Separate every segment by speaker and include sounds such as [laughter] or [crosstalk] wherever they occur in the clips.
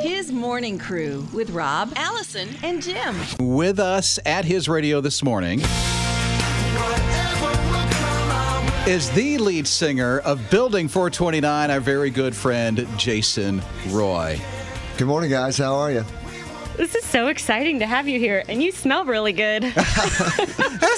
Speaker 1: His morning crew with Rob, Allison, and Jim.
Speaker 2: With us at his radio this morning is the lead singer of Building 429, our very good friend Jason Roy.
Speaker 3: Good morning, guys. How are you?
Speaker 4: This is so exciting to have you here, and you smell really good. [laughs]
Speaker 2: That's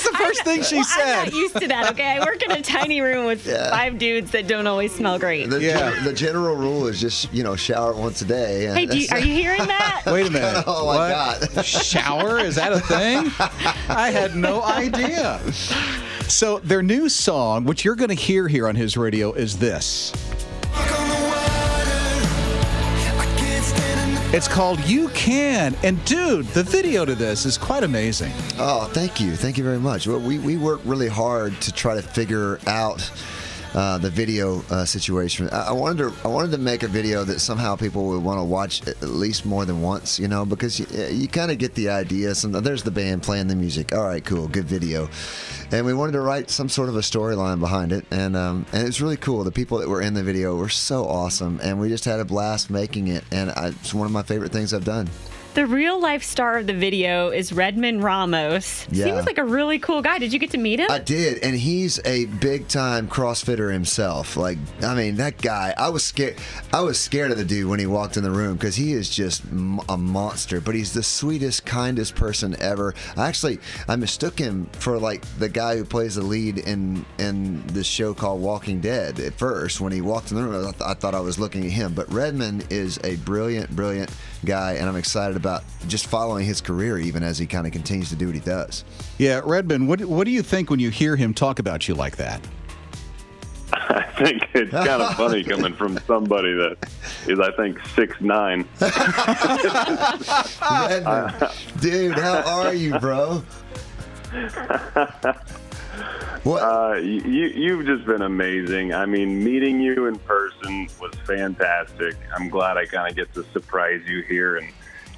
Speaker 2: the first thing she
Speaker 4: well,
Speaker 2: said.
Speaker 4: I'm not used to that. Okay, I work in a tiny room with
Speaker 3: Yeah.
Speaker 4: five dudes that don't always smell great.
Speaker 3: The,
Speaker 2: Yeah.
Speaker 3: gen- the general rule is just you know shower once a day.
Speaker 4: Hey, do you, are you hearing that? [laughs]
Speaker 2: Wait a minute. [laughs]
Speaker 3: Oh, my
Speaker 2: What?
Speaker 3: God.
Speaker 2: Shower? Is that a thing? I had no idea. So, their new song, which you're going to hear here on his radio, is this. It's called You Can. And, dude, the video to this is quite amazing.
Speaker 3: Oh, thank you, thank you very much. Well, we we worked really hard to try to figure out. Uh, the video uh, situation. I, I wanted to. I wanted to make a video that somehow people would want to watch at least more than once. You know, because you, you kind of get the idea. Some there's the band playing the music. All right, cool, good video. And we wanted to write some sort of a storyline behind it, and um, and it's really cool. The people that were in the video were so awesome, and we just had a blast making it. And I, it's one of my favorite things I've done.
Speaker 4: The real life star of the video is Redmond Ramos.
Speaker 3: Yeah.
Speaker 4: Seems like a really cool guy. Did you get to meet him?
Speaker 3: I did, and he's a big time CrossFitter himself. Like, I mean, that guy. I was scared. I was scared of the dude when he walked in the room because he is just a monster. But he's the sweetest, kindest person ever. I actually, I mistook him for like the guy who plays the lead in in this show called Walking Dead. At first, when he walked in the room, I, th- I thought I was looking at him. But Redmond is a brilliant, brilliant guy, and I'm excited about just following his career, even as he kind of continues to do what he does.
Speaker 2: Yeah, Redmond, what, what do you think when you hear him talk about you like that? [laughs]
Speaker 5: I think it's kind of funny coming from somebody that is, I think, six nine. [laughs]
Speaker 3: Redmond. Dude, how are you, bro? [laughs] What?
Speaker 5: Uh, you you've just been amazing. I mean, meeting you in person was fantastic. I'm glad I kind of get to surprise you here and.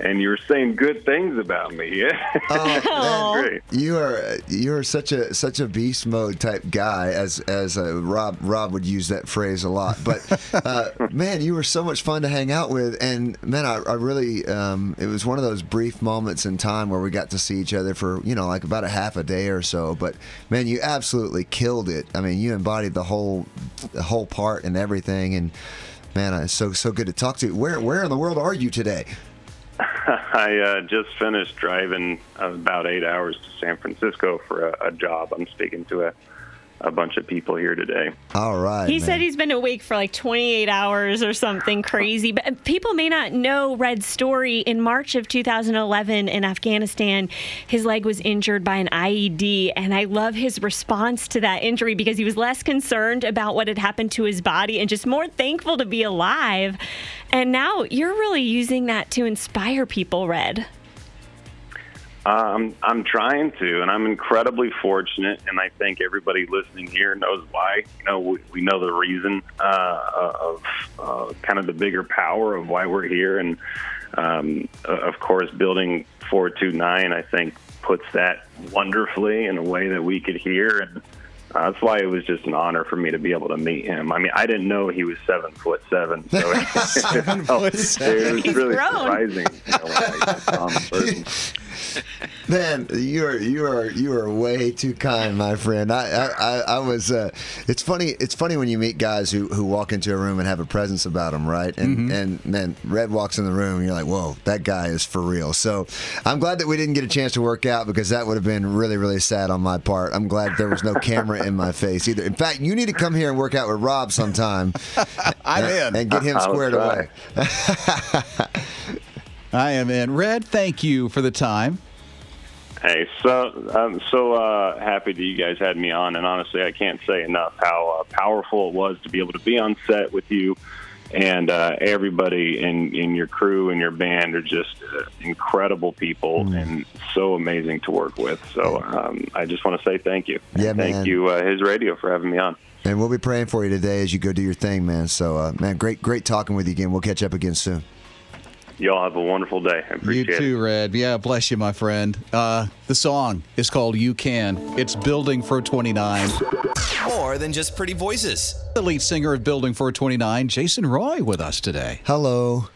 Speaker 5: And you were saying good things about me. [laughs] Yeah,
Speaker 3: Oh, man, you are you are such a such a beast mode type guy, as as uh, Rob Rob would use that phrase a lot. But [laughs] uh, man, you were so much fun to hang out with, and man, I, I really um, it was one of those brief moments in time where we got to see each other for you know like about a half a day or so. But man, you absolutely killed it. I mean, you embodied the whole the whole part and everything, and man, it's so so good to talk to. you. Where where in the world are you today? [laughs]
Speaker 5: I uh, just finished driving about eight hours to San Francisco for a, a job. I'm speaking to a, a bunch of people here today.
Speaker 3: All right,
Speaker 4: He
Speaker 3: man.
Speaker 4: said he's been awake for like 28 hours or something crazy. But people may not know Red's story. In March of 2011 in Afghanistan, his leg was injured by an IED. And I love his response to that injury because he was less concerned about what had happened to his body and just more thankful to be alive. And now you're really using that to inspire people, Red.
Speaker 5: I'm I'm trying to, and I'm incredibly fortunate, and I think everybody listening here knows why. You know, we, we know the reason uh, of uh, kind of the bigger power of why we're here, and um, of course, building 429, I think, puts that wonderfully in a way that we could hear, and uh, that's why it was just an honor for me to be able to meet him. I mean, I didn't know he was seven foot seven, so [laughs]
Speaker 2: Seven [laughs] foot seven.
Speaker 5: it was
Speaker 4: He's
Speaker 5: really
Speaker 4: grown.
Speaker 5: surprising [laughs] you know, when I saw him in person.
Speaker 3: Man, you are you are you are way too kind, my friend. I I, I, was. Uh, it's funny. It's funny when you meet guys who, who walk into a room and have a presence about them, right? And and man, Red walks in the room, and you're like, whoa, that guy is for real. So I'm glad that we didn't get a chance to work out because that would have been really really sad on my part. I'm glad there was no [laughs] camera in my face either. In fact, you need to come here and work out with Rob sometime. [laughs]
Speaker 2: I'm
Speaker 3: and,
Speaker 2: in.
Speaker 3: and get him [laughs] squared away.
Speaker 2: I am in. Red, thank you for the time.
Speaker 5: Hey, so I'm so uh, happy that you guys had me on, and honestly, I can't say enough how uh, powerful it was to be able to be on set with you, and uh, everybody in in your crew and your band are just uh, incredible people and so amazing to work with. So um, I just want to say thank you.
Speaker 3: Yeah,
Speaker 5: thank
Speaker 3: man.
Speaker 5: you, uh, His Radio, for having me on.
Speaker 3: And we'll be praying for you today as you go do your thing, man. So, uh, man, great, great talking with you again. We'll catch up again soon.
Speaker 5: Y'all have a wonderful day. I
Speaker 2: You
Speaker 5: appreciate it.
Speaker 2: You too, Red. Yeah, bless you, my friend. Uh, the song is called You Can. It's Building 429.
Speaker 6: More than just pretty voices.
Speaker 2: The lead singer of Building 429, Jason Roy, with us today.
Speaker 3: Hello.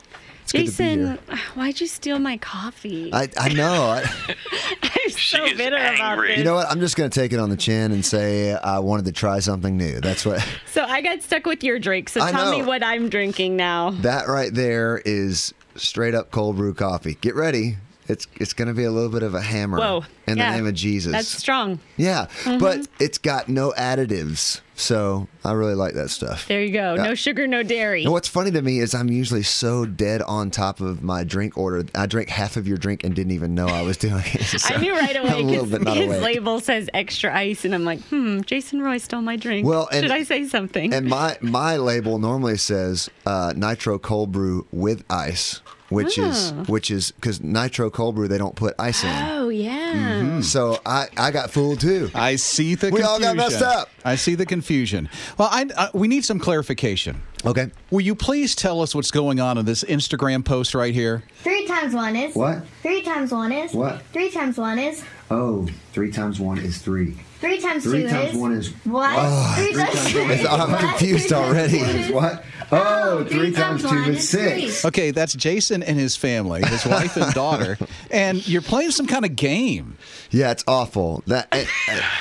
Speaker 6: It's
Speaker 3: good to be
Speaker 4: Jason,
Speaker 3: here.
Speaker 4: why'd you steal my coffee?
Speaker 3: I, I know. I, [laughs] [laughs]
Speaker 4: I'm so
Speaker 7: is
Speaker 4: bitter about
Speaker 7: angry.
Speaker 4: this.
Speaker 3: you know what? I'm just going to take it on the chin and say I wanted to try something new. That's what. [laughs]
Speaker 4: So I got stuck with your drink. So
Speaker 3: I
Speaker 4: tell me what I'm drinking now.
Speaker 3: That right there is straight up cold brew coffee. Get ready. It's it's going to be a little bit of a hammer.
Speaker 4: Whoa.
Speaker 3: In
Speaker 4: Yeah.
Speaker 3: the name of Jesus.
Speaker 4: That's strong.
Speaker 3: yeah,
Speaker 4: Mm-hmm.
Speaker 3: but it's got no additives, so I really like that stuff.
Speaker 4: There you go.
Speaker 3: Yeah.
Speaker 4: No sugar, no dairy.
Speaker 3: And what's funny to me is I'm usually so dead on top of my drink order. I drank half of your drink and didn't even know I was doing it. [laughs] So
Speaker 4: I knew right away because his
Speaker 3: awake.
Speaker 4: label says extra ice, and I'm like, hmm, Jason Roy stole my drink.
Speaker 3: Well, and-
Speaker 4: should I say something?
Speaker 3: And my my label normally says uh, nitro cold brew with ice, which is which is because nitro cold brew they don't put ice in.
Speaker 4: oh yeah.
Speaker 3: Mm-hmm. So I I got fooled too.
Speaker 2: I see the
Speaker 3: We
Speaker 2: confusion.
Speaker 3: all got messed up.
Speaker 2: I see the confusion. Well, I, uh, we need some clarification.
Speaker 3: Okay.
Speaker 2: Will you please tell us what's going on in this Instagram post right here?
Speaker 8: Three times one is
Speaker 3: What?
Speaker 8: Three times one is
Speaker 3: What?
Speaker 8: Three times one is
Speaker 3: Oh, three times one is three.
Speaker 8: three times
Speaker 3: Three
Speaker 8: two
Speaker 3: times
Speaker 8: is
Speaker 3: one is
Speaker 8: what? three times two is
Speaker 3: I'm
Speaker 8: what?
Speaker 3: confused
Speaker 8: Three
Speaker 3: already.
Speaker 8: two is-
Speaker 3: What?
Speaker 8: Oh, three times two is six.
Speaker 2: Okay, that's Jason and his family, his wife and daughter, and you're playing some kind of game.
Speaker 3: Yeah, it's awful. That eh,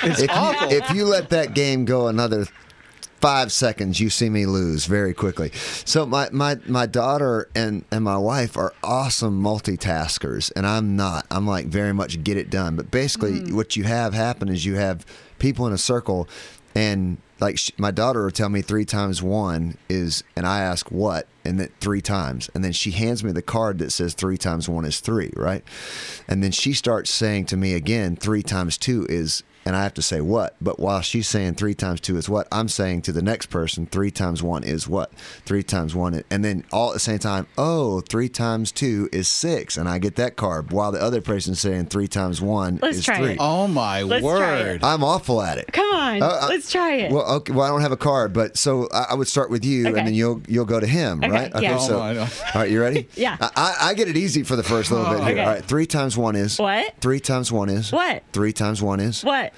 Speaker 2: It's
Speaker 3: if
Speaker 2: awful.
Speaker 3: You, if you let that game go another five seconds, you see me lose very quickly. So my my my daughter and and my wife are awesome multitaskers, and I'm not. I'm like very much get it done. But basically, mm-hmm. what you have happen is you have people in a circle, and like sh- my daughter will tell me three times one is, and I ask what, and then three times, and then she hands me the card that says three times one is three, right? And then she starts saying to me again, three times two is, and I have to say what. But while she's saying three times two is what, I'm saying to the next person, three times one is what? Three times one, is, and then all at the same time, oh, three times two is six, and I get that card. While the other person's saying three times one
Speaker 4: Let's
Speaker 3: is
Speaker 4: try
Speaker 3: three.
Speaker 4: it.
Speaker 2: Oh my
Speaker 4: Let's try
Speaker 2: word!
Speaker 4: it.
Speaker 3: I'm awful at it.
Speaker 4: Come on,
Speaker 3: Uh, uh,
Speaker 4: let's try it.
Speaker 3: Well, okay. Well, I don't have a card, but so I, I would start with you,
Speaker 4: Okay.
Speaker 3: and then you'll you'll go to him,
Speaker 4: Okay,
Speaker 3: right?
Speaker 4: yeah.
Speaker 3: So,
Speaker 2: Oh, I
Speaker 3: all right, you ready? [laughs]
Speaker 4: Yeah.
Speaker 3: I, I I get it easy for the first little bit here.
Speaker 4: Okay.
Speaker 3: All right, three times one is
Speaker 4: What?
Speaker 3: Three times one is
Speaker 4: What?
Speaker 3: Three times one is
Speaker 4: what?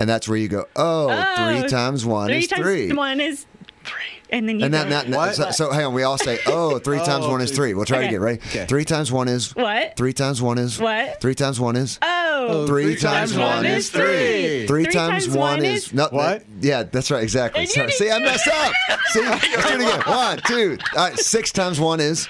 Speaker 3: And that's where you go. Oh,
Speaker 4: Oh,
Speaker 3: three times one
Speaker 4: three
Speaker 3: is
Speaker 4: times
Speaker 3: three.
Speaker 4: One is three, and then you
Speaker 3: And
Speaker 4: go,
Speaker 3: that, that, that-
Speaker 2: What?
Speaker 3: so, so hang on, we all say, oh, [laughs] three times
Speaker 2: Oh,
Speaker 3: one is
Speaker 2: three-
Speaker 3: three. We'll try
Speaker 4: Okay.
Speaker 3: it again, right?
Speaker 2: Okay.
Speaker 3: Three times one is
Speaker 4: What?
Speaker 3: Three times one is
Speaker 4: What?
Speaker 3: Three times one is
Speaker 4: oh, oh
Speaker 3: Three times one is
Speaker 2: three.
Speaker 3: Three,
Speaker 4: Three
Speaker 3: times,
Speaker 4: times
Speaker 3: one
Speaker 4: one
Speaker 3: is,
Speaker 4: is-
Speaker 3: no.
Speaker 2: What?
Speaker 3: that- yeah, that's right. Exactly.
Speaker 4: And
Speaker 3: Sorry. See, I messed up. [laughs] See, [laughs] let's do it again. One, two. All right. Six times one is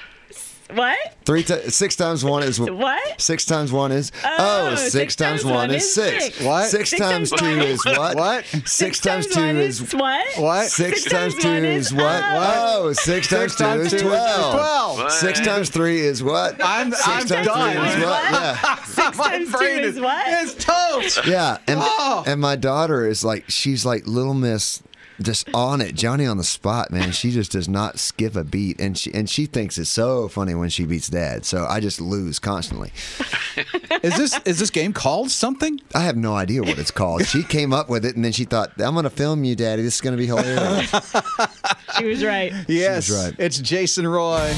Speaker 4: what?
Speaker 3: three. Ti- six times one is [laughs]
Speaker 4: What?
Speaker 3: Six times one is
Speaker 4: Oh, oh
Speaker 3: six,
Speaker 4: six
Speaker 3: times one is six.
Speaker 2: What?
Speaker 3: Six,
Speaker 4: Six
Speaker 3: times,
Speaker 4: times
Speaker 3: two
Speaker 4: one
Speaker 3: is what?
Speaker 2: What?
Speaker 3: Six, times, two is
Speaker 4: what?
Speaker 2: What?
Speaker 3: Six,
Speaker 4: Six
Speaker 3: times
Speaker 4: times
Speaker 3: two is
Speaker 4: is-
Speaker 3: what?
Speaker 4: oh.
Speaker 3: Oh, six times two is twelve.
Speaker 2: 12.
Speaker 3: Six times three is what?
Speaker 2: I'm,
Speaker 3: Six
Speaker 2: I'm
Speaker 3: times
Speaker 2: done.
Speaker 3: three is what? Yeah. [laughs]
Speaker 4: Six times two is what?
Speaker 2: It's toast.
Speaker 3: Yeah, and
Speaker 2: Oh.
Speaker 3: and my daughter is like she's like little miss just on it, Johnny on the spot, man. She just does not skip a beat, and she and she thinks it's so funny when she beats dad. So I just lose constantly.
Speaker 2: Is this is this game called something?
Speaker 3: I have no idea what it's called. She came up with it, and then she thought, "I'm going to film you, Daddy. This is going to be hilarious."
Speaker 4: She was right.
Speaker 2: Yes,
Speaker 3: right.
Speaker 2: it's Jason Roy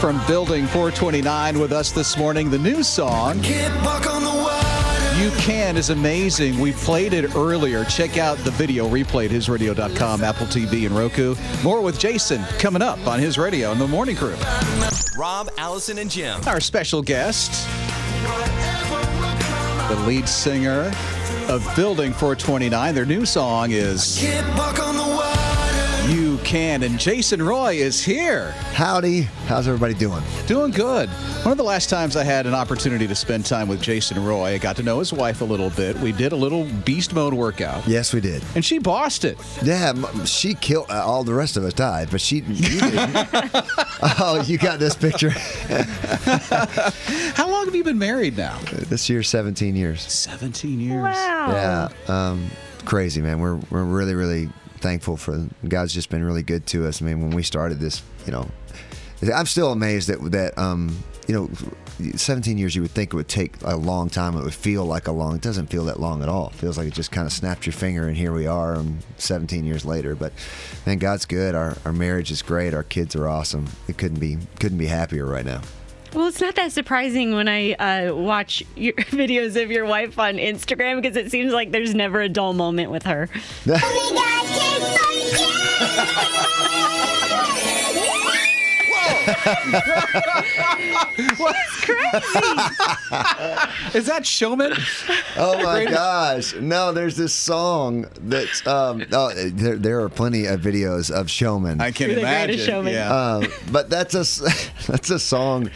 Speaker 2: from Building 429 with us this morning. The new song "You Can" is amazing. We played it earlier. Check out the video replay at hisradio.com, Apple TV, and Roku. More with Jason coming up on his radio in the morning crew.
Speaker 6: Rob, Allison, and Jim.
Speaker 2: Our special guest, the lead singer of Building 429. Their new song is You Can. And Jason Roy is here.
Speaker 3: Howdy, how's everybody doing?
Speaker 2: Doing good. One of the last times I had an opportunity to spend time with Jason Roy, I got to know his wife a little bit. We did a little beast mode workout.
Speaker 3: Yes, we did.
Speaker 2: And she bossed it.
Speaker 3: Yeah, she killed. Uh, all the rest of us died, but she. You didn't. [laughs] oh, you got this picture.
Speaker 2: How long have you been married now?
Speaker 3: this year, 17 years.
Speaker 2: 17 years.
Speaker 4: Wow.
Speaker 3: Yeah, um, crazy man. We're we're really really thankful for God's just been really good to us. I mean, when we started this, you know, I'm still amazed that that um, you know, 17 years. You would think it would take a long time. It would feel like a long. It doesn't feel that long at all. It feels like it just kind of snapped your finger, and here we are, um, 17 years later. But man, God's good. Our our marriage is great. Our kids are awesome. It couldn't be couldn't be happier right now.
Speaker 4: Well, it's not that surprising when I uh, watch your [laughs] videos of your wife on Instagram because it seems like there's never a dull moment with her. [laughs]
Speaker 2: Is that Showman?
Speaker 3: Oh my gosh! No, there's this song that's. Um, oh, there, there are plenty of videos of Showman.
Speaker 2: I can
Speaker 4: You're
Speaker 2: imagine.
Speaker 4: showman.
Speaker 2: Yeah.
Speaker 3: Uh, but that's a s- [laughs] that's a song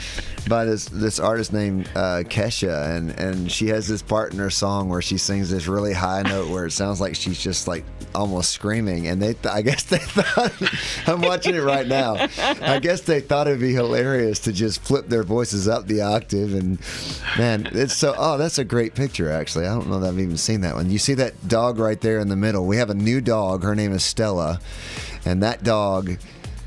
Speaker 3: by this this artist named uh, Kesha, and and she has this part in her song where she sings this really high note where it sounds like she's just like almost screaming. And they, th- I guess they [laughs] thought, I'm watching it right now. I guess they thought it'd be hilarious to just flip their voices up the octave. And man, it's so. Oh, that's a great picture. Actually, I don't know that I've even seen that one. You see that dog right there in the middle. We have a new dog. Her name is Stella, and that dog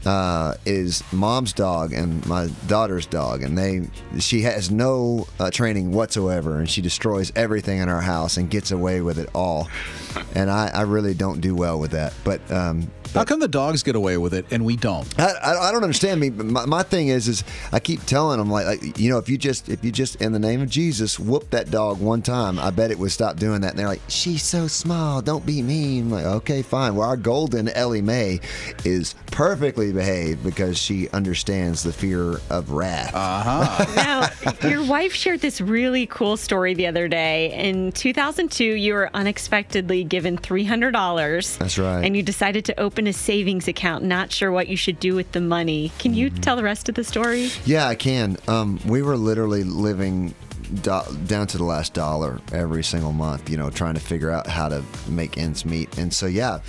Speaker 3: uh, is mom's dog and my daughter's dog, and they she has no uh, training whatsoever, and she destroys everything in our house and gets away with it all. And I, I really don't do well with that. But um,
Speaker 2: How come the dogs get away with it and we don't?
Speaker 3: I, I, I don't understand me. but My, my thing is, is I keep telling them like, like, you know, if you just, if you just, in the name of Jesus, whoop that dog one time, I bet it would stop doing that. And they're like, she's so small, don't be mean. I'm like, okay, fine. Well, our golden Ellie Mae is perfectly behaved because she understands the fear of wrath. Uh-huh. [laughs]
Speaker 4: now, your wife shared this really cool story the other day. In 2002, you were unexpectedly given $300.
Speaker 3: That's right.
Speaker 4: And you decided to open a savings account, not sure what you should do with the money. Can you
Speaker 3: Mm-hmm.
Speaker 4: tell the rest of the story?
Speaker 3: Yeah, I can. Um, we were literally living do- down to the last dollar every single month, you know, trying to figure out how to make ends meet. And so, yeah,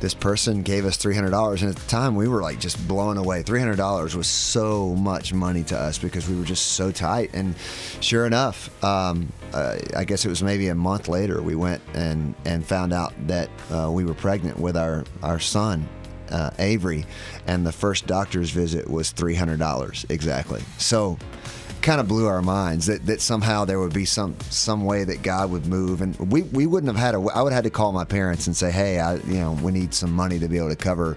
Speaker 3: this person gave us $300. And at the time, we were like just blown away. $300 was so much money to us because we were just so tight. And sure enough, um, uh, I guess it was maybe a month later, we went and, and found out that uh, we were pregnant with our, our son uh, Avery, and the first doctor's visit was three hundred dollars exactly. So, kind of blew our minds that, that somehow there would be some some way that God would move, and we, we wouldn't have had a. I would have had to call my parents and say, hey, I you know we need some money to be able to cover,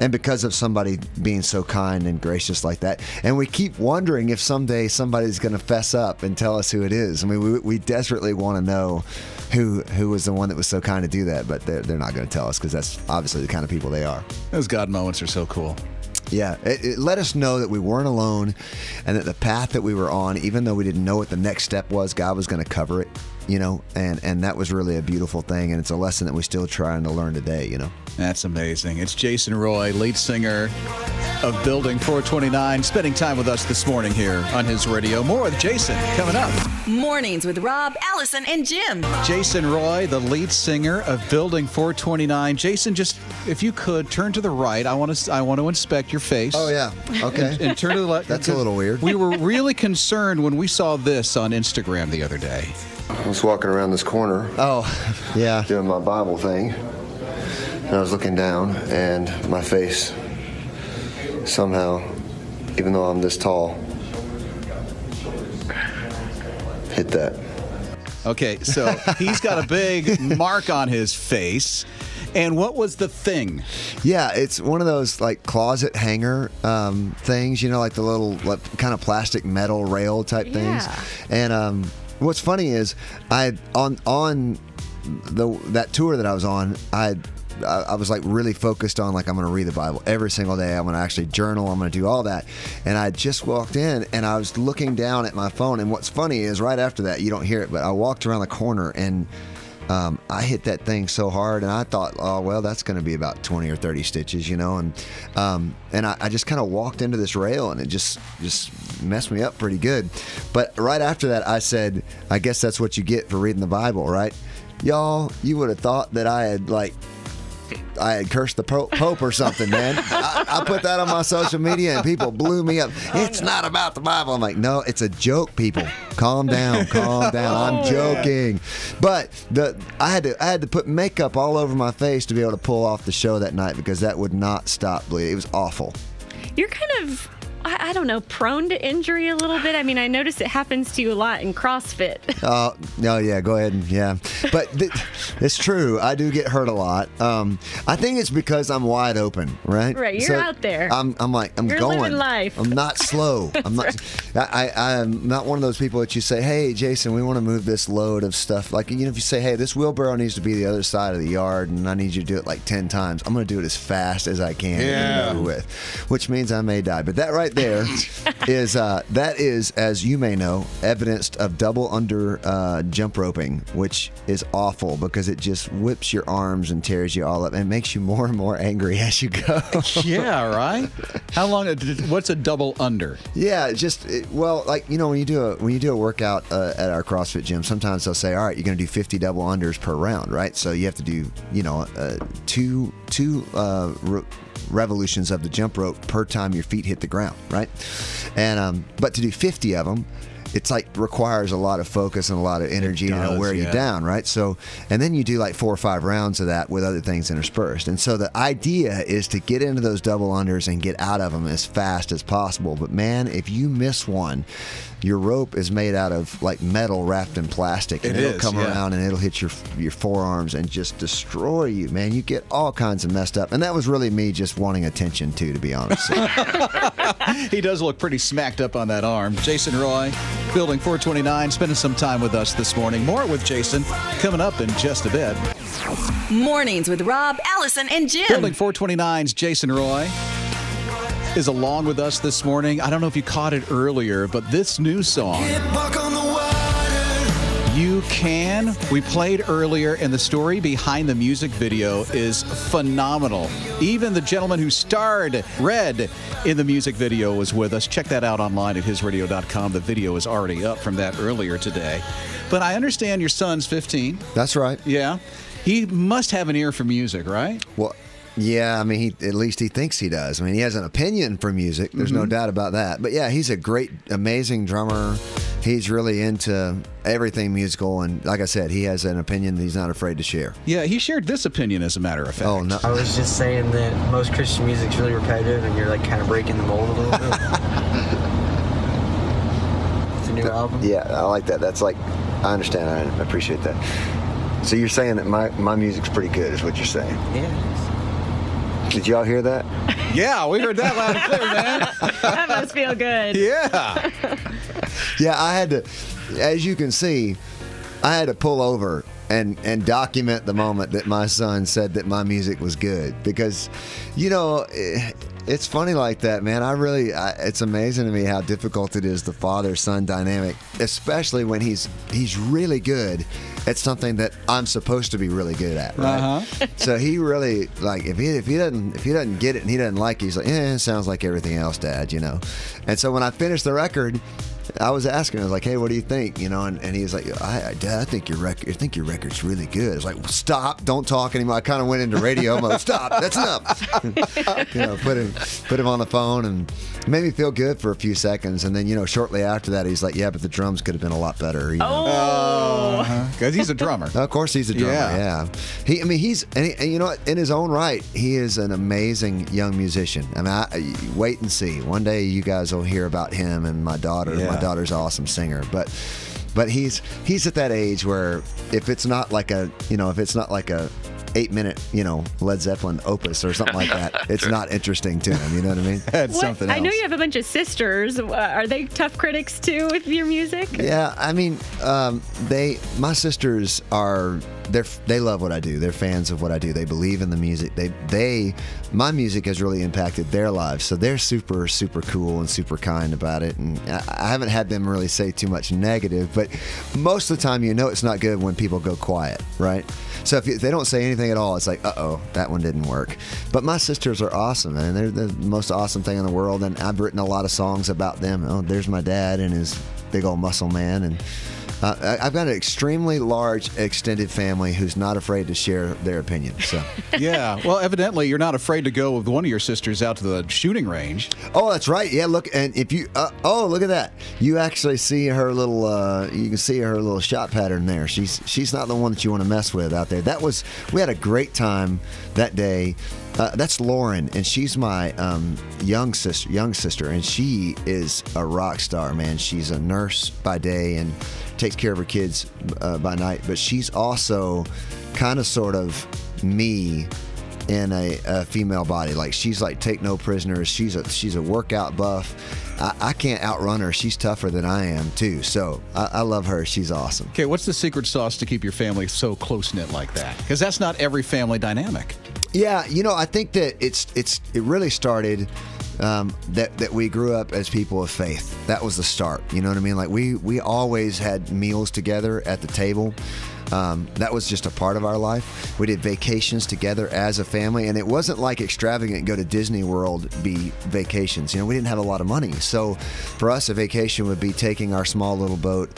Speaker 3: and because of somebody being so kind and gracious like that, and we keep wondering if someday somebody's going to fess up and tell us who it is. I mean, we, we desperately want to know who who was the one that was so kind to do that, but they're, they're not going to tell us because that's obviously the kind of people they are.
Speaker 2: Those God moments are so cool.
Speaker 3: Yeah, it, it let us know that we weren't alone, and that the path that we were on, even though we didn't know what the next step was, God was going to cover it. You know, and and that was really a beautiful thing, and it's a lesson that we're still trying to learn today. You know.
Speaker 2: That's amazing. It's Jason Roy, lead singer of Building 429, spending time with us this morning here on his radio. More with Jason coming up.
Speaker 1: Mornings with Rob, Allison, and Jim.
Speaker 2: Jason Roy, the lead singer of Building 429. Jason, just if you could turn to the right, I want to I want to inspect your face.
Speaker 3: Oh yeah. Okay.
Speaker 2: And turn to the left.
Speaker 3: That's a little weird.
Speaker 2: We were really concerned when we saw this on Instagram the other day.
Speaker 7: I was walking around this corner
Speaker 3: oh, yeah.
Speaker 7: doing my Bible thing, and I was looking down, and my face somehow, even though I'm this tall, hit that.
Speaker 2: Okay, so he's got a big [laughs] mark on his face. And what was the thing?
Speaker 3: Yeah, it's one of those like closet hanger um, things, you know, like the little like, kind of plastic metal rail type things.
Speaker 4: Yeah.
Speaker 3: And um, what's funny is I on on the that tour that I was on, I I I was like really focused on like I'm going to read the Bible every single day. I'm going to actually journal. I'm going to do all that. And I just walked in and I was looking down at my phone. And what's funny is right after that, you don't hear it, but I walked around the corner and um, I hit that thing so hard, and I thought, oh well, that's going to be about twenty or thirty stitches, you know, and um, and I, I just kind of walked into this rail, and it just just messed me up pretty good. But right after that, I said, I guess that's what you get for reading the Bible, right? Y'all, you would have thought that I had like I had cursed the po- Pope or something, man. I, I put that on my social media and people blew me up. Oh, it's not about the Bible. I'm like, no, it's a joke, people. Calm down, calm [laughs] down. I'm oh, joking. But the I had to I had to put makeup all over my face to be able to pull off the show that night because that would not stop bleeding. It was awful.
Speaker 4: You're kind of, I, I don't know, prone to injury a little bit. I mean, I notice it happens to you a lot in CrossFit.
Speaker 3: Oh [laughs] no, yeah, go ahead and yeah, but th- it's true. I do get hurt a lot. Um, I think it's because I'm wide open, right?
Speaker 4: Right, you're out there.
Speaker 3: I'm, I'm like I'm
Speaker 4: You're
Speaker 3: going.
Speaker 4: living life.
Speaker 3: I'm not slow. [laughs] I'm not. I, I I'm not one of those people that you say, hey, Jason, we want to move this load of stuff. Like you know, if you say, hey, this wheelbarrow needs to be the other side of the yard, and I need you to do it like ten times, I'm going to do it as fast as I can. to get it
Speaker 2: Yeah.
Speaker 3: over with, which means I may die. But that right right there [laughs] is uh, that is, as you may know, evidenced of double under uh, jump roping, which is awful because it just whips your arms and tears you all up and makes you more and more angry [laughs] as you go.
Speaker 2: yeah, right. How long? What's a double under?
Speaker 3: Yeah, just it, well, like you know, when you do a when you do a workout uh, at our CrossFit gym, sometimes they'll say, "All right, you're going to do 50 double unders per round, right?" So you have to do, you know, uh, two two uh, re- revolutions of the jump rope per time your feet hit the ground, right? And um, but to do 50 of them, it's like requires a lot of focus and a lot of energy and it'll wear you down, right? So, and then you do like four or five rounds of that with other things interspersed. And so the idea is to get into those double unders and get out of them as fast as possible. But man, if you miss one, your rope is made out of like metal wrapped in plastic, and
Speaker 2: It
Speaker 3: will come
Speaker 2: yeah.
Speaker 3: around and it'll hit your your forearms and just destroy you, man. You get all kinds of messed up, and that was really me just wanting attention too, to be honest. So- [laughs] [laughs]
Speaker 2: He does look pretty smacked up on that arm. Jason Roy, Building 429, spending some time with us this morning. More with Jason coming up in just a bit.
Speaker 1: Mornings with Rob, Allison, and Jim.
Speaker 2: Building 429's Jason Roy is along with us this morning. I don't know if you caught it earlier, but this new song, You Can, we played earlier, and the story behind the music video is phenomenal. Even the gentleman who starred Red in the music video was with us. Check that out online at hisradio.com. The video is already up from that earlier today. But I understand your son's 15.
Speaker 3: That's right.
Speaker 2: Yeah. He must have an ear for music, right?
Speaker 3: Well, yeah, I mean, he, at least he thinks he does. I mean, he has an opinion for music. There's no mm-hmm. doubt about that. But yeah, he's a great, amazing drummer. He's really into everything musical, and like I said, he has an opinion that he's not afraid to share.
Speaker 2: Yeah, he shared this opinion, as a matter of oh, fact.
Speaker 3: Oh no,
Speaker 9: I was just saying that most Christian music's really repetitive, and you're like kind of breaking the mold a little bit. [laughs] it's a new album.
Speaker 7: Yeah, I like that. That's like, I understand. I appreciate that. So you're saying that my, my music's pretty good, is what you're saying.
Speaker 9: Yeah.
Speaker 7: Did y'all hear that?
Speaker 2: Yeah, we heard that loud and clear, man. [laughs]
Speaker 4: that must feel good.
Speaker 2: Yeah. [laughs]
Speaker 3: Yeah, I had to, as you can see, I had to pull over and and document the moment that my son said that my music was good because, you know, eh, it's funny like that, man. I really, I, it's amazing to me how difficult it is the father son dynamic, especially when he's he's really good at something that I'm supposed to be really good at, right?
Speaker 2: Uh-huh.
Speaker 3: so he really like if he if he doesn't if he doesn't get it and he doesn't like it, he's like, yeah, it sounds like everything else, Dad, you know. And so when I finished the record. I was asking, I was like, "Hey, what do you think?" You know, and, and he was like, I, I, "Dad, I think your record, I think your record's really good." I was like, well, "Stop! Don't talk anymore." I kind of went into radio mode. Stop! That's enough. [laughs] you know, put him put him on the phone and made me feel good for a few seconds. And then, you know, shortly after that, he's like, "Yeah, but the drums could have been a lot better." You know?
Speaker 4: Oh. Uh-huh. [laughs]
Speaker 2: Because he's a drummer.
Speaker 3: Of course, he's a drummer.
Speaker 2: Yeah.
Speaker 3: Yeah, he. I mean, he's and, he, and you know what? In his own right, he is an amazing young musician. I mean, I, wait and see. One day, you guys will hear about him and my daughter.
Speaker 2: Yeah.
Speaker 3: My daughter's an awesome singer, but but he's he's at that age where if it's not like a you know if it's not like a eight minute you know Led Zeppelin opus or something like that, [laughs] it's not interesting to him. You know what I mean? [laughs]
Speaker 2: That's
Speaker 4: What-
Speaker 2: something
Speaker 4: I know you have a bunch of sisters. Are they tough critics too with your music?
Speaker 3: Yeah, I mean, um, they my sisters are they're they love what I do. They're fans of what I do. They believe in the music. They they my music has really impacted their lives. So they're super super cool and super kind about it. And I, I haven't had them really say too much negative, but most of the time you know it's not good when people go quiet, right? So if, you, if they don't say anything at all, it's like, uh oh, that one didn't work. But my sisters are awesome, and they're the most awesome thing in the world. And I've written a lot of songs about them. Oh, there's my dad and his big old muscle man, and uh, I- I've got an extremely large extended family who's not afraid to share their opinion. So, [laughs]
Speaker 2: yeah. Well, evidently, you're not afraid to go with one of your sisters out to the shooting range.
Speaker 3: oh, that's right. Yeah, look, and if you, uh, oh, look at that. You actually see her little, uh, you can see her little shot pattern there. She's she's not the one that you want to mess with out there. That was we had a great time that day. Uh, that's Lauren, and she's my um, young sister. Young sister, and she is a rock star, man. She's a nurse by day and takes care of her kids uh, by night. But she's also kind of, sort of me in a, a female body. Like she's like take no prisoners. She's a she's a workout buff. I, I can't outrun her. She's tougher than I am too. So I, I love her. She's awesome.
Speaker 2: Okay, what's the secret sauce to keep your family so close knit like that? Because that's not every family dynamic.
Speaker 3: Yeah, you know, I think that it's it's it really started um, that that we grew up as people of faith. That was the start. You know what I mean? Like we we always had meals together at the table. Um, that was just a part of our life. We did vacations together as a family, and it wasn't like extravagant go to Disney World be vacations. You know, we didn't have a lot of money, so for us, a vacation would be taking our small little boat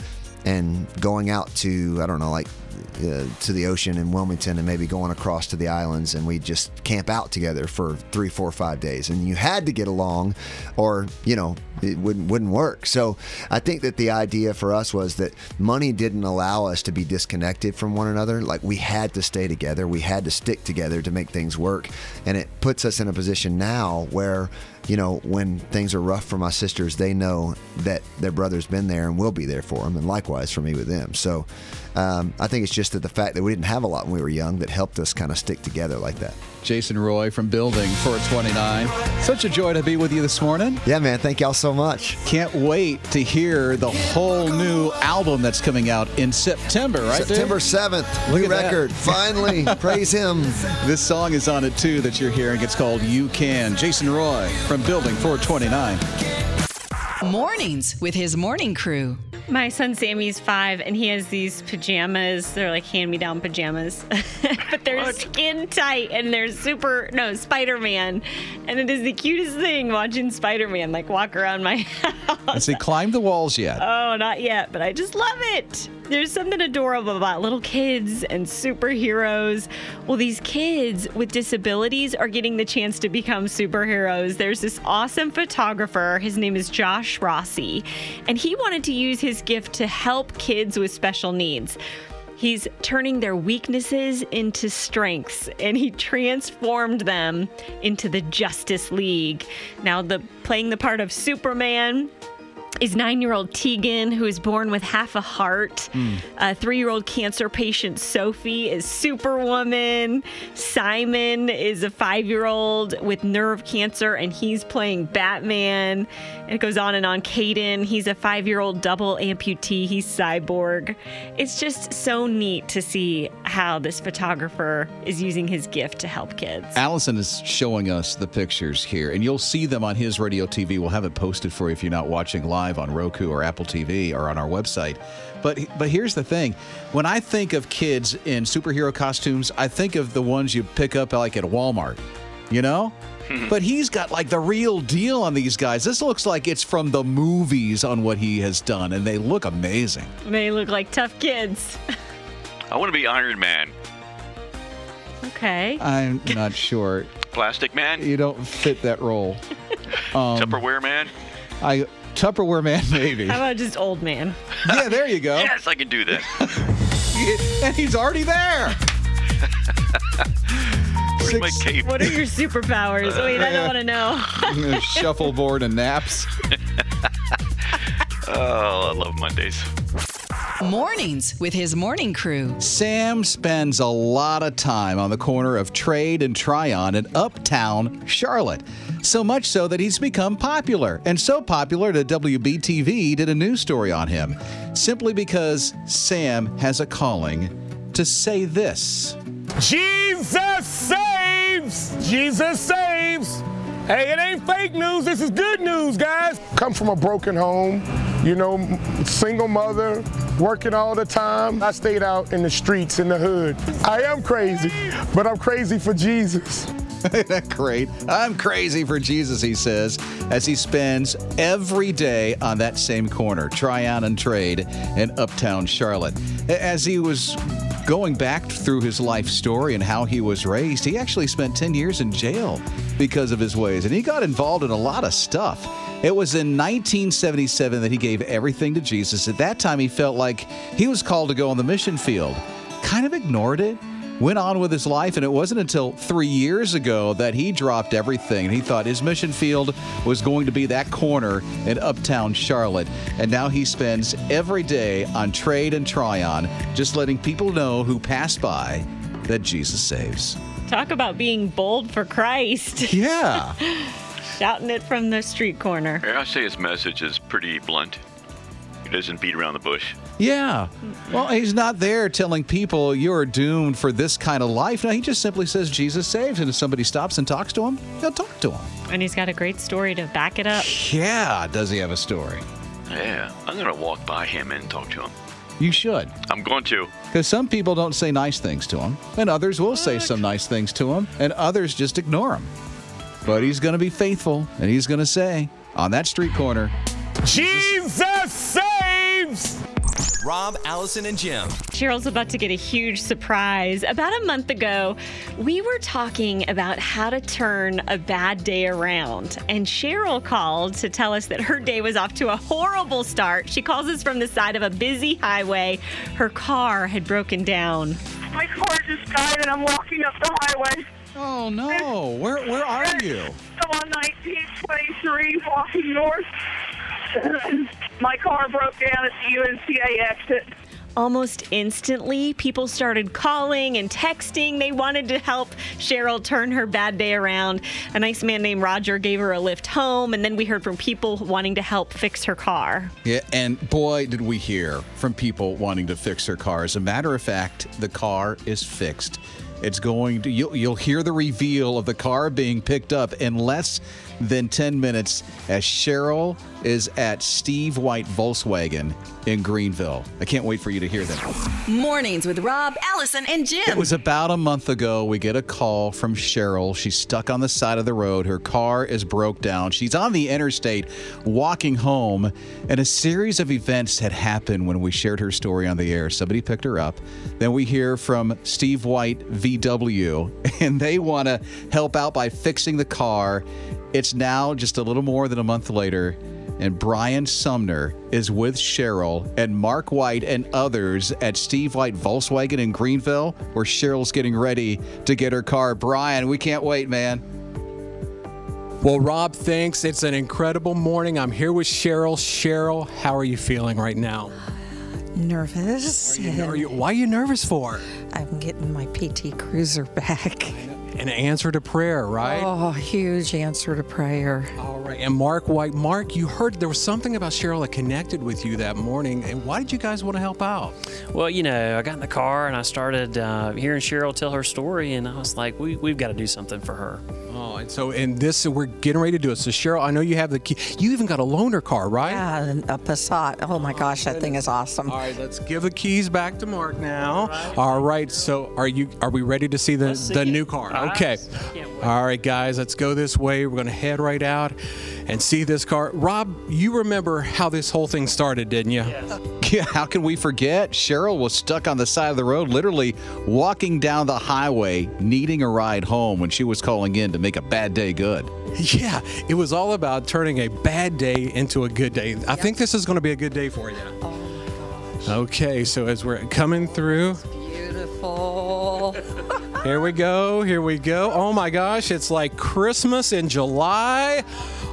Speaker 3: and going out to I don't know like uh, to the ocean in Wilmington and maybe going across to the islands and we'd just camp out together for three, four, five days. And you had to get along, or you know it wouldn't wouldn't work. So I think that the idea for us was that money didn't allow us to be disconnected from one another. Like we had to stay together, we had to stick together to make things work, and it puts us in a position now where you know, when things are rough for my sisters, they know that their brother's been there and will be there for them, and likewise for me with them. So um, I think it's just that the fact that we didn't have a lot when we were young that helped us kind of stick together like that.
Speaker 2: Jason Roy from Building 429. Such a joy to be with you this morning.
Speaker 3: Yeah, man. Thank y'all so much.
Speaker 2: Can't wait to hear the whole new album that's coming out in September, right?
Speaker 3: September 7th. Look new record. Finally. [laughs] Praise Him.
Speaker 2: This song is on it too that you're hearing. It's called You Can. Jason Roy from Building 429.
Speaker 1: Mornings with his morning crew.
Speaker 4: My son Sammy's five, and he has these pajamas. They're like hand-me-down pajamas, [laughs] but they're what? skin tight and they're super no Spider-Man, and it is the cutest thing watching Spider-Man like walk around my [laughs] house.
Speaker 2: Has he climbed the walls yet?
Speaker 4: Oh, not yet, but I just love it. There's something adorable about little kids and superheroes. Well, these kids with disabilities are getting the chance to become superheroes. There's this awesome photographer. His name is Josh Rossi, and he wanted to use his gift to help kids with special needs. He's turning their weaknesses into strengths and he transformed them into the Justice League. Now the playing the part of Superman, is nine year old Tegan, who is born with half a heart. Mm. Uh, Three year old cancer patient Sophie is Superwoman. Simon is a five year old with nerve cancer, and he's playing Batman. And it goes on and on. Caden, he's a five year old double amputee. He's cyborg. It's just so neat to see how this photographer is using his gift to help kids.
Speaker 2: Allison is showing us the pictures here, and you'll see them on his radio TV. We'll have it posted for you if you're not watching live live on Roku or Apple TV or on our website. But but here's the thing: when I think of kids in superhero costumes, I think of the ones you pick up like at Walmart. You know. [laughs] but he's got like the real deal on these guys. This looks like it's from the movies on what he has done, and they look amazing.
Speaker 4: They look like tough kids.
Speaker 10: I want to be Iron Man.
Speaker 4: Okay.
Speaker 2: I'm not sure.
Speaker 10: Plastic Man?
Speaker 2: You don't fit that role. [laughs]
Speaker 10: Um, Tupperware Man?
Speaker 2: I Tupperware man, [laughs] maybe.
Speaker 4: How about just old man?
Speaker 2: Yeah, there you go. [laughs]
Speaker 10: yes, I can do that. [laughs]
Speaker 2: and he's already there.
Speaker 10: Where's my cape?
Speaker 4: What are your superpowers? Wait, I don't want to know.
Speaker 2: Shuffleboard and naps.
Speaker 10: oh, I love Mondays.
Speaker 1: Mornings with his morning crew.
Speaker 2: Sam spends a lot of time on the corner of Trade and Tryon in uptown Charlotte. So much so that he's become popular. And so popular that WBTV did a news story on him. Simply because Sam has a calling to say this
Speaker 11: Jesus saves! Jesus saves! Hey, it ain't fake news. This is good news, guys. Come from a broken home, you know, single mother, working all the time. I stayed out in the streets in the hood. I am crazy, but I'm crazy for Jesus. [laughs]
Speaker 2: Isn't great? I'm crazy for Jesus, he says, as he spends every day on that same corner, try Tryon and Trade in uptown Charlotte. As he was going back through his life story and how he was raised, he actually spent 10 years in jail because of his ways, and he got involved in a lot of stuff. It was in 1977 that he gave everything to Jesus. At that time, he felt like he was called to go on the mission field. Kind of ignored it, went on with his life, and it wasn't until three years ago that he dropped everything. And he thought his mission field was going to be that corner in uptown Charlotte. And now he spends every day on Trade and Tryon, just letting people know who pass by that Jesus saves.
Speaker 4: Talk about being bold for Christ. [laughs]
Speaker 2: Yeah.
Speaker 4: Shouting it from the street corner.
Speaker 10: I say his message is pretty blunt. He doesn't beat around the bush.
Speaker 2: Yeah. Well, he's not there telling people you're doomed for this kind of life. No, he just simply says Jesus saves. And if somebody stops and talks to him, he'll talk to him.
Speaker 4: And he's got a great story to back it up.
Speaker 2: Yeah. Does he have a story?
Speaker 10: Yeah, I'm gonna walk by him and talk to him.
Speaker 2: You should.
Speaker 10: I'm going to.
Speaker 2: Because some people don't say nice things to him, and others will say some nice things to him, and others just ignore him. But he's going to be faithful, and he's going to say, on that street corner,
Speaker 11: Jesus saves.
Speaker 6: Rob, Allison, and Jim.
Speaker 4: Cheryl's about to get a huge surprise. About a month ago, we were talking about how to turn a bad day around. And Cheryl called to tell us that her day was off to a horrible start. She calls us from the side of a busy highway. Her car had broken down.
Speaker 12: My car just died and I'm walking up the highway.
Speaker 2: Oh no! Where where are you? [laughs]
Speaker 12: I'm on 1923 walking north. My car broke down at the UNCA exit.
Speaker 4: Almost instantly, people started calling and texting. They wanted to help Cheryl turn her bad day around. A nice man named Roger gave her a lift home, and then we heard from people wanting to help fix her car.
Speaker 2: Yeah, and boy, did we hear from people wanting to fix her car. As a matter of fact, the car is fixed. It's going to, you'll, you'll hear the reveal of the car being picked up in less than 10 minutes as Cheryl is at Steve White Volkswagen in Greenville. I can't wait for you to hear that.
Speaker 1: Mornings with Rob, Allison, and Jim.
Speaker 2: It was about a month ago. We get a call from Cheryl. She's stuck on the side of the road. Her car is broke down. She's on the interstate walking home, and a series of events had happened when we shared her story on the air. Somebody picked her up. Then we hear from Steve White VW, [laughs] and they want to help out by fixing the car. It's now just a little more than a month later and Brian Sumner is with Cheryl and Mark White and others at Steve White Volkswagen in Greenville, where Cheryl's getting ready to get her car. Brian, we can't wait, man.
Speaker 13: Well, Rob, thanks. It's an incredible morning. I'm here with Cheryl. Cheryl, how are you feeling right now?
Speaker 14: Nervous.
Speaker 13: Are you, are you, why are you nervous for?
Speaker 14: I'm getting my PT Cruiser back.
Speaker 13: An answer to prayer, right?
Speaker 14: Oh, huge answer to prayer.
Speaker 13: All right. And Mark White, Mark, you heard there was something about Cheryl that connected with you that morning. And why did you guys want to help out?
Speaker 15: Well, you know, I got in the car and I started uh, hearing Cheryl tell her story, and I was like, we, we've got to do something for her.
Speaker 13: Oh, and so and this we're getting ready to do it. So Cheryl, I know you have the key. You even got a loaner car, right?
Speaker 14: Yeah, a Passat. Oh my oh, gosh, that thing is awesome.
Speaker 13: All right, let's give the keys back to Mark now. All right. So are you? Are we ready to see the
Speaker 15: see
Speaker 13: the
Speaker 15: it.
Speaker 13: new car?
Speaker 15: All right.
Speaker 13: Okay. All right, guys, let's go this way. We're going to head right out and see this car. Rob, you remember how this whole thing started, didn't you? [laughs]
Speaker 2: Yeah, how can we forget? Cheryl was stuck on the side of the road, literally walking down the highway, needing a ride home when she was calling in to make a bad day good. [laughs]
Speaker 13: Yeah, it was all about turning a bad day into a good day. I think this is going to be a good day for you. Oh my gosh. Okay, so as we're coming through,
Speaker 14: Beautiful. [laughs]
Speaker 13: here we go, here we go. Oh my gosh, it's like Christmas in July.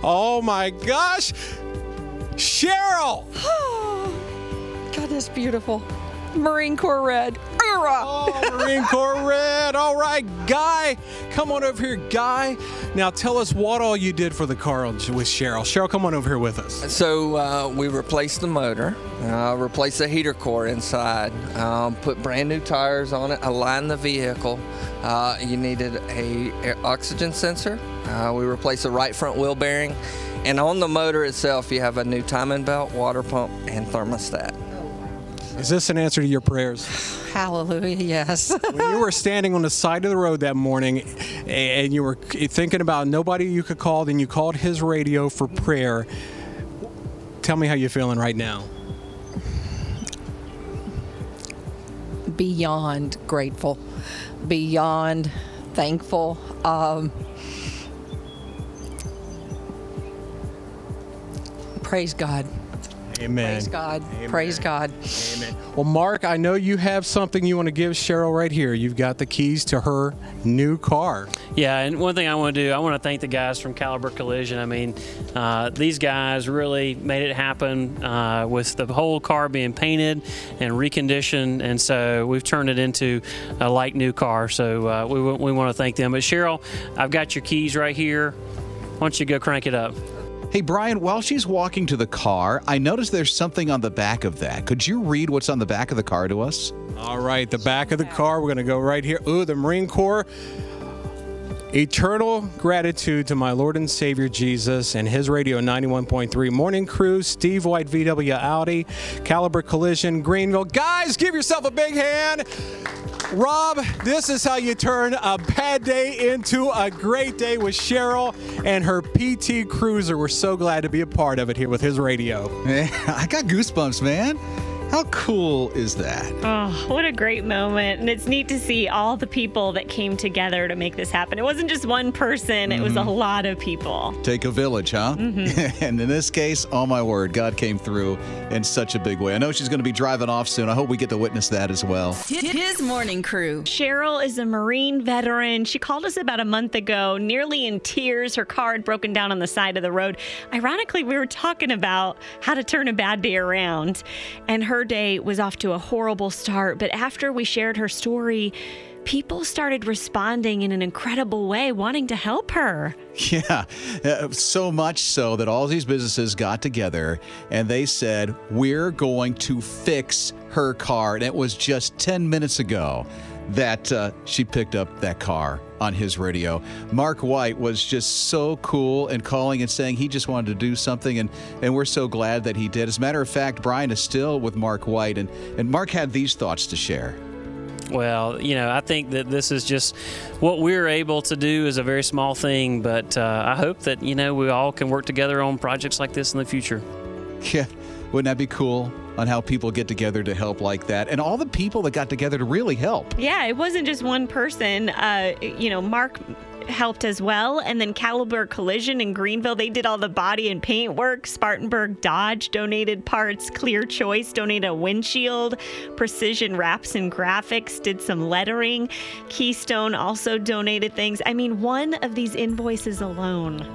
Speaker 13: Oh my gosh. Cheryl! [sighs]
Speaker 14: God, that's beautiful. Marine Corps red.
Speaker 13: Oh, Marine Corps red. All right, Guy, come on over here, Guy. Now tell us what all you did for the car with Cheryl. Cheryl, come on over here with us.
Speaker 16: So uh, we replaced the motor, uh, replaced the heater core inside, um, put brand new tires on it, aligned the vehicle. Uh, you needed a, a oxygen sensor. Uh, we replaced the right front wheel bearing, and on the motor itself, you have a new timing belt, water pump, and thermostat.
Speaker 13: Is this an answer to your prayers?
Speaker 14: Hallelujah, yes.
Speaker 13: when you were standing on the side of the road that morning and you were thinking about nobody you could call, then you called his radio for prayer. Tell me how you're feeling right now.
Speaker 14: Beyond grateful, beyond thankful. Um, praise God.
Speaker 13: Amen.
Speaker 14: Praise God. Praise God.
Speaker 13: Amen. Well, Mark, I know you have something you want to give Cheryl right here. You've got the keys to her new car.
Speaker 15: Yeah, and one thing I want to do, I want to thank the guys from Caliber Collision. I mean, uh, these guys really made it happen uh, with the whole car being painted and reconditioned, and so we've turned it into a like new car. So uh, we, we want to thank them. But Cheryl, I've got your keys right here. Why don't you go crank it up?
Speaker 2: Hey, Brian, while she's walking to the car, I noticed there's something on the back of that. Could you read what's on the back of the car to us?
Speaker 13: All right, the back of the car. We're going to go right here. Ooh, the Marine Corps. Eternal gratitude to my Lord and Savior Jesus and his radio 91.3 morning crew, Steve White VW Audi, Caliber Collision, Greenville. Guys, give yourself a big hand. Rob, this is how you turn a bad day into a great day with Cheryl and her PT Cruiser. We're so glad to be a part of it here with his radio. [laughs]
Speaker 2: I got goosebumps, man. How cool is that?
Speaker 4: Oh, what a great moment. And it's neat to see all the people that came together to make this happen. It wasn't just one person, it was a
Speaker 2: Mhm.
Speaker 4: lot of people.
Speaker 2: Take a village, huh?
Speaker 4: Mhm. [laughs]
Speaker 2: and in this case, oh my word, God came through in such a big way. I know she's going to be driving off soon. I hope we get to witness that as well.
Speaker 1: His morning crew.
Speaker 4: Cheryl is a Marine veteran. She called us about a month ago, nearly in tears. Her car had broken down on the side of the road. Ironically, we were talking about how to turn a bad day around, and her day was off to a horrible start. But after we shared her story, people started responding in an incredible way, wanting to help her.
Speaker 2: Yeah, uh, so much so that all these businesses got together and they said, We're going to fix her car. And it was just 10 minutes ago that uh, she picked up that car on his radio. Mark White was just so cool and calling and saying he just wanted to do something, and, and we're so glad that he did. As a matter of fact, Brian is still with Mark White, and, and Mark had these thoughts to share.
Speaker 15: Well, you know, I think that this is just what we're able to do is a very small thing, but uh, I hope that, you know, we all can work together on projects like this in the future. [laughs]
Speaker 2: Yeah, wouldn't that be cool on how people get together to help like that? And all the people that got together to really help.
Speaker 4: Yeah, it wasn't just one person. Uh, you know, Mark helped as well. And then Caliber Collision in Greenville, they did all the body and paint work. Spartanburg Dodge donated parts. Clear Choice donated a windshield. Precision Wraps and Graphics did some lettering. Keystone also donated things. I mean, one of these invoices alone.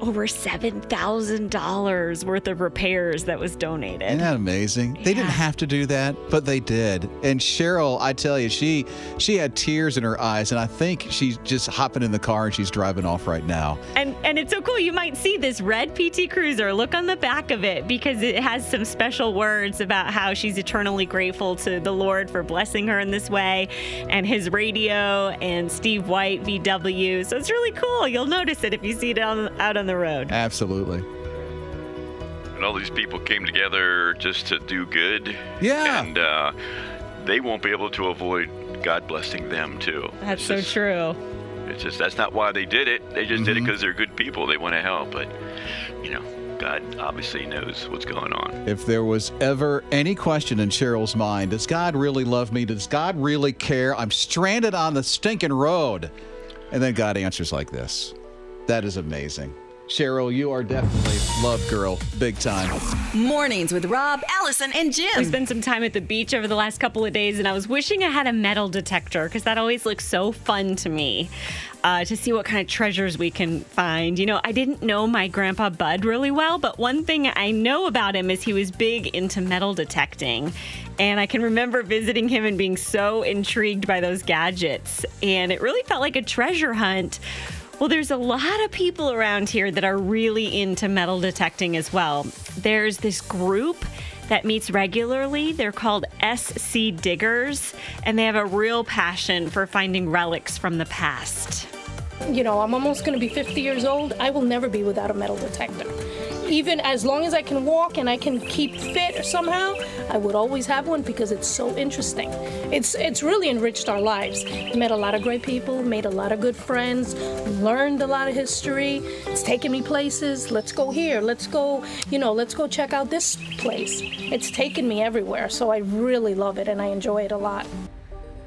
Speaker 4: Over $7,000 worth of repairs that was donated.
Speaker 2: Isn't that amazing? They didn't have to do that, but they did. And Cheryl, I tell you, she she had tears in her eyes, and I think she's just hopping in the car and she's driving off right now.
Speaker 4: And and it's so cool. You might see this red PT Cruiser. Look on the back of it because it has some special words about how she's eternally grateful to the Lord for blessing her in this way, and His radio and Steve White VW. So it's really cool. You'll notice it if you see it on, out on the road.
Speaker 2: Absolutely.
Speaker 10: And all these people came together just to do good.
Speaker 2: Yeah.
Speaker 10: And uh, they won't be able to avoid God blessing them too.
Speaker 4: That's so true.
Speaker 10: It's just that's not why they did it. They just did
Speaker 2: Mm-hmm.
Speaker 10: it because they're good people. They want to help, but you know, God obviously knows what's going on.
Speaker 2: If there was ever any question in Cheryl's mind, does God really love me? Does God really care? I'm stranded on the stinking road. And then God answers like this. That is amazing. Cheryl, you are definitely love girl, big time.
Speaker 1: Mornings with Rob, Allison, and Jim.
Speaker 4: We spent some time at the beach over the last couple of days, and I was wishing I had a metal detector because that always looks so fun to me uh, to see what kind of treasures we can find. You know, I didn't know my grandpa Bud really well, but one thing I know about him is he was big into metal detecting. And I can remember visiting him and being so intrigued by those gadgets. And it really felt like a treasure hunt. Well, there's a lot of people around here that are really into metal detecting as well. There's this group that meets regularly. They're called SC Diggers, and they have a real passion for finding relics from the past.
Speaker 17: You know, I'm almost going to be 50 years old. I will never be without a metal detector. Even as long as I can walk and I can keep fit somehow, I would always have one because it's so interesting. It's it's really enriched our lives. Met a lot of great people, made a lot of good friends, learned a lot of history. It's taken me places. Let's go here. Let's go, you know, let's go check out this place. It's taken me everywhere, so I really love it and I enjoy it a lot.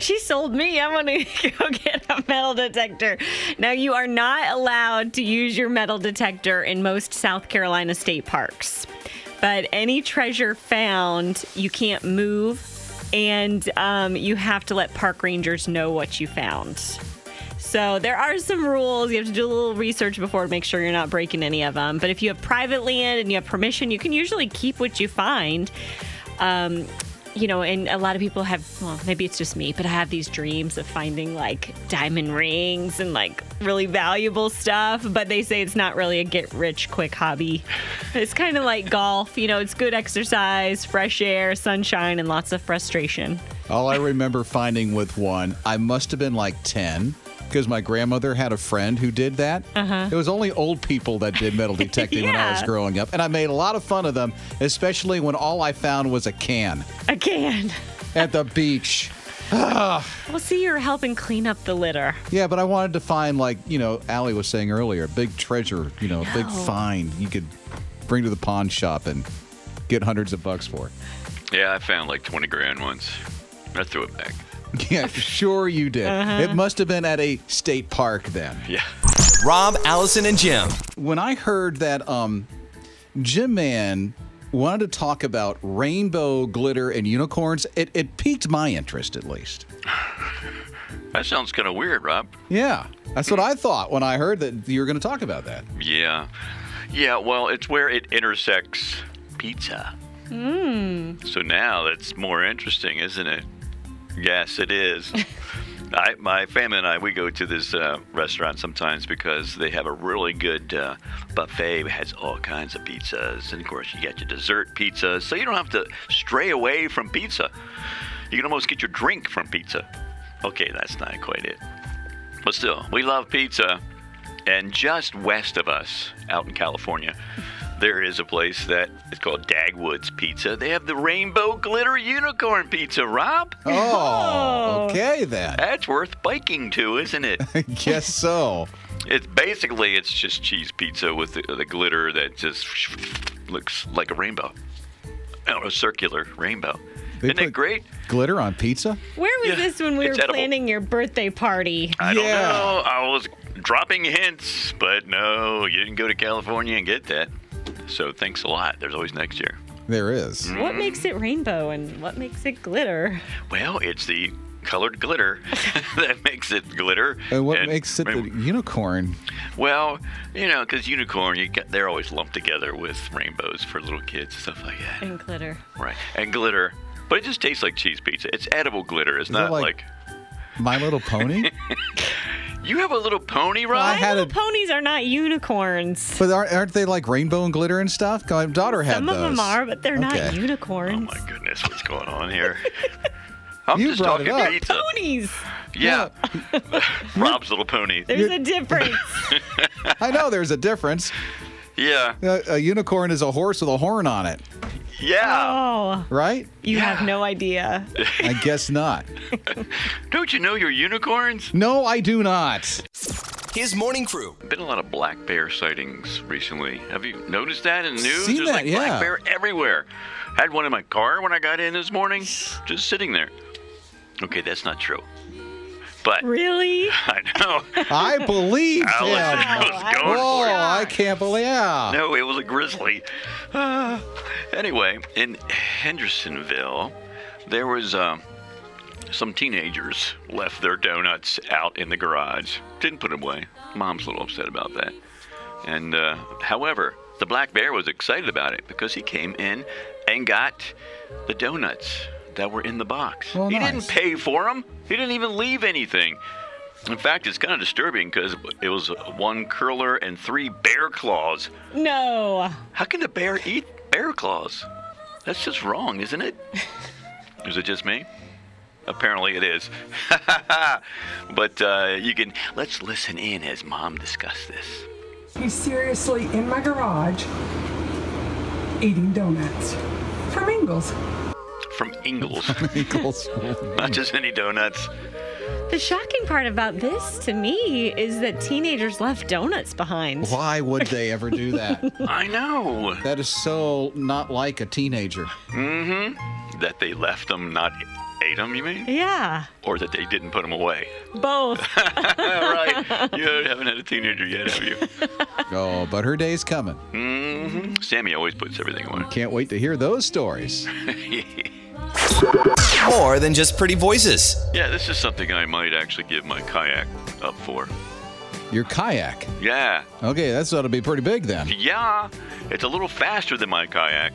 Speaker 4: She sold me. I want to [laughs] go get a metal detector. Now, you are not allowed to use your metal detector in most South Carolina state parks, but any treasure found, you can't move, and um, you have to let park rangers know what you found. So there are some rules. You have to do a little research before to make sure you're not breaking any of them. But if you have private land and you have permission, you can usually keep what you find. Um, you know, and a lot of people have, well, maybe it's just me, but I have these dreams of finding like diamond rings and like really valuable stuff. But they say it's not really a get rich quick hobby. It's kind of like golf, you know, it's good exercise, fresh air, sunshine, and lots of frustration.
Speaker 2: All I remember finding with one, I must have been like 10 because my grandmother had a friend who did that.
Speaker 4: Uh-huh.
Speaker 2: It was only old people that did metal [laughs] detecting when I was growing up. And I made a lot of fun of them, especially when all I found was a can
Speaker 4: A can.
Speaker 2: at the beach. [sighs]
Speaker 4: Well, see, you're helping clean up the litter.
Speaker 2: yeah, but I wanted to find, like, you know, Allie was saying earlier, a big treasure, you know, a big find you could bring to the pawn shop and get hundreds of bucks for.
Speaker 10: Yeah, I found like 20 grand once. I threw it back. [laughs]
Speaker 2: Yeah, sure you did.
Speaker 10: Uh-huh.
Speaker 2: It must have been at a state park then.
Speaker 10: Yeah.
Speaker 6: Rob, Allison, and Jim.
Speaker 2: When I heard that um, Jim Man wanted to talk about rainbow glitter and unicorns, it, it piqued my interest at least. [laughs]
Speaker 10: That sounds kind of weird, Rob.
Speaker 2: Yeah, that's what I thought when I heard that you were going to talk about that.
Speaker 10: Yeah. Yeah, well, it's where it intersects pizza.
Speaker 4: Mmm.
Speaker 10: So now that's more interesting, isn't it? Yes, it is. [laughs] I, my family and I, we go to this uh, restaurant sometimes because they have a really good uh, buffet. It has all kinds of pizzas. And of course, you get your dessert pizzas. So you don't have to stray away from pizza. You can almost get your drink from pizza. Okay, that's not quite it. But still, we love pizza. And just west of us, out in California, there is a place that is called Dagwood's Pizza. They have the rainbow glitter unicorn pizza, Rob.
Speaker 2: Oh, oh. okay then.
Speaker 10: That's worth biking to, isn't it?
Speaker 2: I [laughs] guess so.
Speaker 10: It's basically it's just cheese pizza with the, the glitter that just looks like a rainbow, oh, a circular rainbow.
Speaker 2: They
Speaker 10: Isn't it great?
Speaker 2: Glitter on pizza?
Speaker 4: Where was
Speaker 10: Yeah,
Speaker 4: this when we were
Speaker 10: edible.
Speaker 4: planning your birthday party?
Speaker 10: I don't know. I was dropping hints, but no, you didn't go to California and get that. So thanks a lot. There's always next year.
Speaker 2: There is.
Speaker 4: What mm-hmm. makes it rainbow and what makes it glitter?
Speaker 10: Well, it's the colored glitter [laughs] [laughs] that makes it glitter.
Speaker 2: And what makes it the unicorn?
Speaker 10: Well, you know, because unicorn, you got, they're always lumped together with rainbows for little kids, and stuff like that.
Speaker 4: And glitter.
Speaker 10: Right. And glitter. But it just tastes like cheese pizza. It's edible glitter. It's
Speaker 2: is
Speaker 10: not
Speaker 2: like-
Speaker 10: like...
Speaker 2: My Little Pony? [laughs]
Speaker 10: You have a little pony, Rob?
Speaker 2: I had a,
Speaker 4: Ponies are not unicorns.
Speaker 2: but aren't, aren't they like rainbow and glitter and stuff? My daughter had
Speaker 4: Some
Speaker 2: those.
Speaker 4: of them are, but they're not unicorns.
Speaker 10: Oh my goodness, what's going on here? [laughs] I'm
Speaker 2: You
Speaker 10: just
Speaker 2: brought it
Speaker 10: talking
Speaker 2: up.
Speaker 10: pizza.
Speaker 4: Ponies.
Speaker 10: Yeah. [laughs] Rob's little pony.
Speaker 4: There's a difference. [laughs]
Speaker 2: I know there's a difference.
Speaker 10: Yeah.
Speaker 2: A, a unicorn is a horse with a horn on it,
Speaker 10: Yeah.
Speaker 4: Oh,
Speaker 2: right?
Speaker 4: you have no idea.
Speaker 2: I guess not. [laughs]
Speaker 10: Don't you know your unicorns?
Speaker 2: No, I do not.
Speaker 6: His morning crew.
Speaker 10: Been a lot of black bear sightings recently. Have you noticed that in the news?
Speaker 2: Seen
Speaker 10: There's
Speaker 2: that,
Speaker 10: like
Speaker 2: yeah.
Speaker 10: black bear everywhere. Had one in my car when I got in this morning, just sitting there. Okay, that's not true. But
Speaker 4: Really? [laughs]
Speaker 10: I know.
Speaker 2: I believe
Speaker 10: Allison
Speaker 2: him.
Speaker 10: was going
Speaker 2: Oh,
Speaker 10: for it.
Speaker 2: I can't believe. Yeah.
Speaker 10: No, it was a grizzly. Uh, [sighs] anyway, in Hendersonville, there was uh, some teenagers left their donuts out in the garage. Didn't put them away. Mom's a little upset about that. And uh, however, the black bear was excited about it because he came in and got the donuts that were in the box.
Speaker 2: Well,
Speaker 10: he
Speaker 2: nice.
Speaker 10: didn't pay for them. He didn't even leave anything. In fact, it's kind of disturbing because it was one cruller and three bear claws.
Speaker 4: No.
Speaker 10: How can a bear eat bear claws? That's just wrong, isn't it? [laughs] is it just me? Apparently it is. [laughs] but uh, you can let's listen in as mom discuss this.
Speaker 18: He's seriously in my garage eating donuts from Ingles.
Speaker 10: From Ingles. [laughs]
Speaker 2: Ingles. [laughs]
Speaker 10: Not just any donuts.
Speaker 4: The shocking part about this to me is that teenagers left donuts behind.
Speaker 2: Why would they ever do that? [laughs]
Speaker 10: I know.
Speaker 2: That is so not like a teenager.
Speaker 10: Mm-hmm. That they left them, not ate them, you mean?
Speaker 4: Yeah,
Speaker 10: Or that they didn't put them away.
Speaker 4: both.
Speaker 10: right. You haven't had a teenager yet, have you?
Speaker 2: Oh, but her day's coming.
Speaker 10: Mm-hmm. Sammy always puts everything away.
Speaker 2: Can't wait to hear those stories.
Speaker 6: More than just pretty voices.
Speaker 10: Yeah, this is something I might actually give my kayak up for.
Speaker 2: Your kayak.
Speaker 10: Yeah.
Speaker 2: Okay, that's ought to be pretty big then.
Speaker 10: Yeah, it's a little faster than my kayak.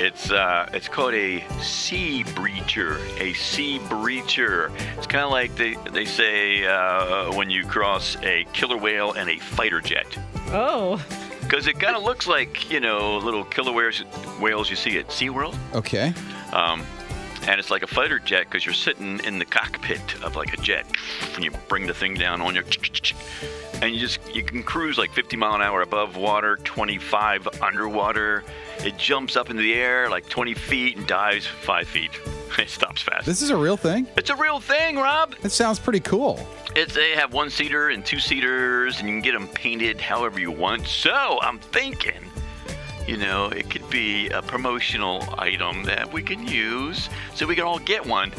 Speaker 10: It's uh, it's called a Seabreacher. A Seabreacher. It's kind of like they they say uh, when you cross a killer whale and a fighter jet.
Speaker 4: Oh.
Speaker 10: Because it kind of looks like you know little killer whales whales you see at SeaWorld.
Speaker 2: Okay.
Speaker 10: Um, and it's like a fighter jet because you're sitting in the cockpit of like a jet, and you bring the thing down on your, and you just you can cruise like 50 mile an hour above water, 25 underwater. It jumps up into the air like 20 feet and dives five feet. [laughs] It stops fast.
Speaker 2: This is a real thing?
Speaker 10: It's a real thing, Rob.
Speaker 2: It sounds pretty cool.
Speaker 10: It's they have one seater and two seaters, and you can get them painted however you want. So I'm thinking, you know, it could be a promotional item that we can use, so we can all get one.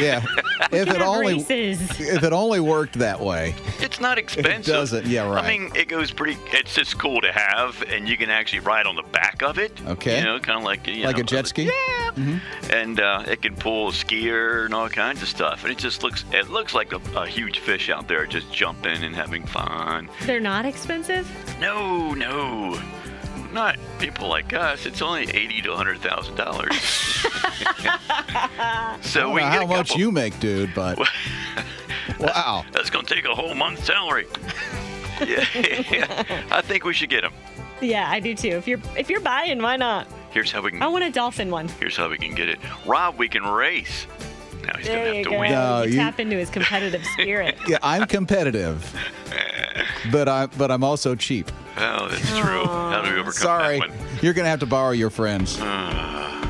Speaker 2: Yeah. [laughs] if it only if it only worked that way.
Speaker 10: It's not expensive.
Speaker 2: It doesn't. Yeah, right.
Speaker 10: I mean, it goes pretty. It's just cool to have, and you can actually ride on the back of it.
Speaker 2: Okay.
Speaker 10: You know, kind of like you
Speaker 2: like
Speaker 10: know,
Speaker 2: a jet ski.
Speaker 10: Yeah. And uh, it can pull a skier and all kinds of stuff, and it just looks. It looks like a, a huge fish out there just jumping and having fun.
Speaker 4: They're not expensive?
Speaker 10: No, no. Not people like us. It's only eighty to hundred thousand dollars. [laughs]
Speaker 2: I
Speaker 10: so
Speaker 2: don't
Speaker 10: we
Speaker 2: know
Speaker 10: get
Speaker 2: how
Speaker 10: a
Speaker 2: much you make, dude, but wow. [laughs]
Speaker 10: That's gonna take a whole month's salary. [laughs] yeah, I think we should get them.
Speaker 4: Yeah, I do too. If you're if you're buying, why not?
Speaker 10: Here's how we can.
Speaker 4: I want a dolphin one.
Speaker 10: Here's how we can get it. Rob, we can race. Now he's
Speaker 4: There
Speaker 10: gonna
Speaker 4: you
Speaker 10: have to
Speaker 4: go.
Speaker 10: win.
Speaker 2: No,
Speaker 4: you
Speaker 2: you-
Speaker 4: tap into his competitive [laughs] spirit.
Speaker 2: Yeah, I'm competitive. but I but I'm also cheap.
Speaker 10: Oh, that's true. How do we overcome
Speaker 2: Sorry.
Speaker 10: that one?
Speaker 2: You're gonna have to borrow your friends.
Speaker 10: Uh,